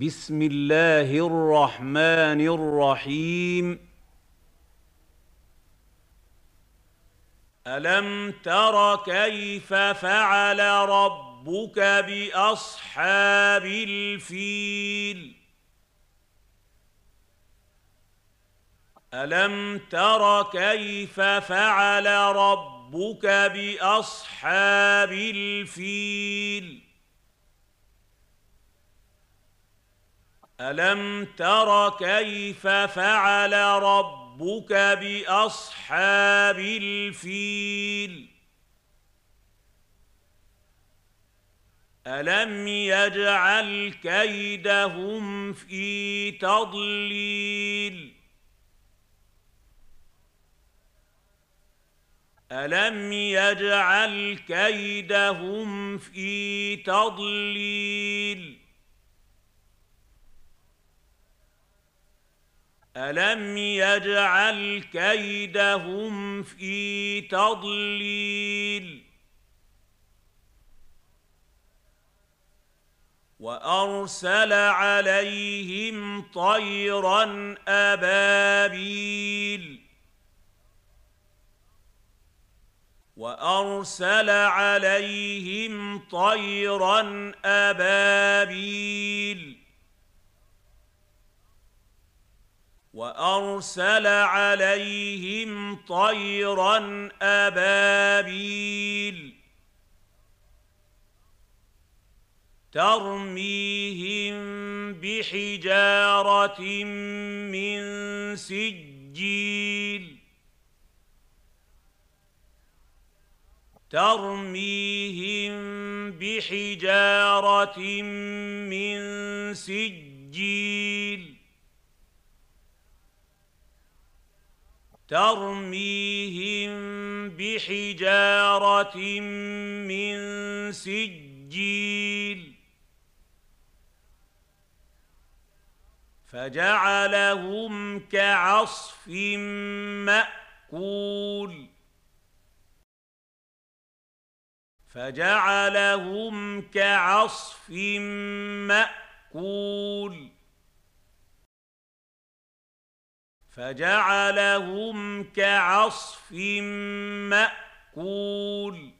بسم الله الرحمن الرحيم. ألم تر كيف فعل ربك بأصحاب الفيل؟ ألم تر كيف فعل ربك بأصحاب الفيل؟ الم تر كيف فعل ربك باصحاب الفيل الم يجعل كيدهم في تضليل الم يجعل كيدهم في تضليل الم يجعل كيدهم في تضليل وارسل عليهم طيرا ابابيل وارسل عليهم طيرا ابابيل وأرسل عليهم طيرا أبابيل ترميهم بحجارة من سجيل ترميهم بحجارة من سجيل ترميهم بحجارة من سجيل. فجعلهم كعصف مأكول. فجعلهم كعصف مأكول. فجعلهم كعصف مأكول.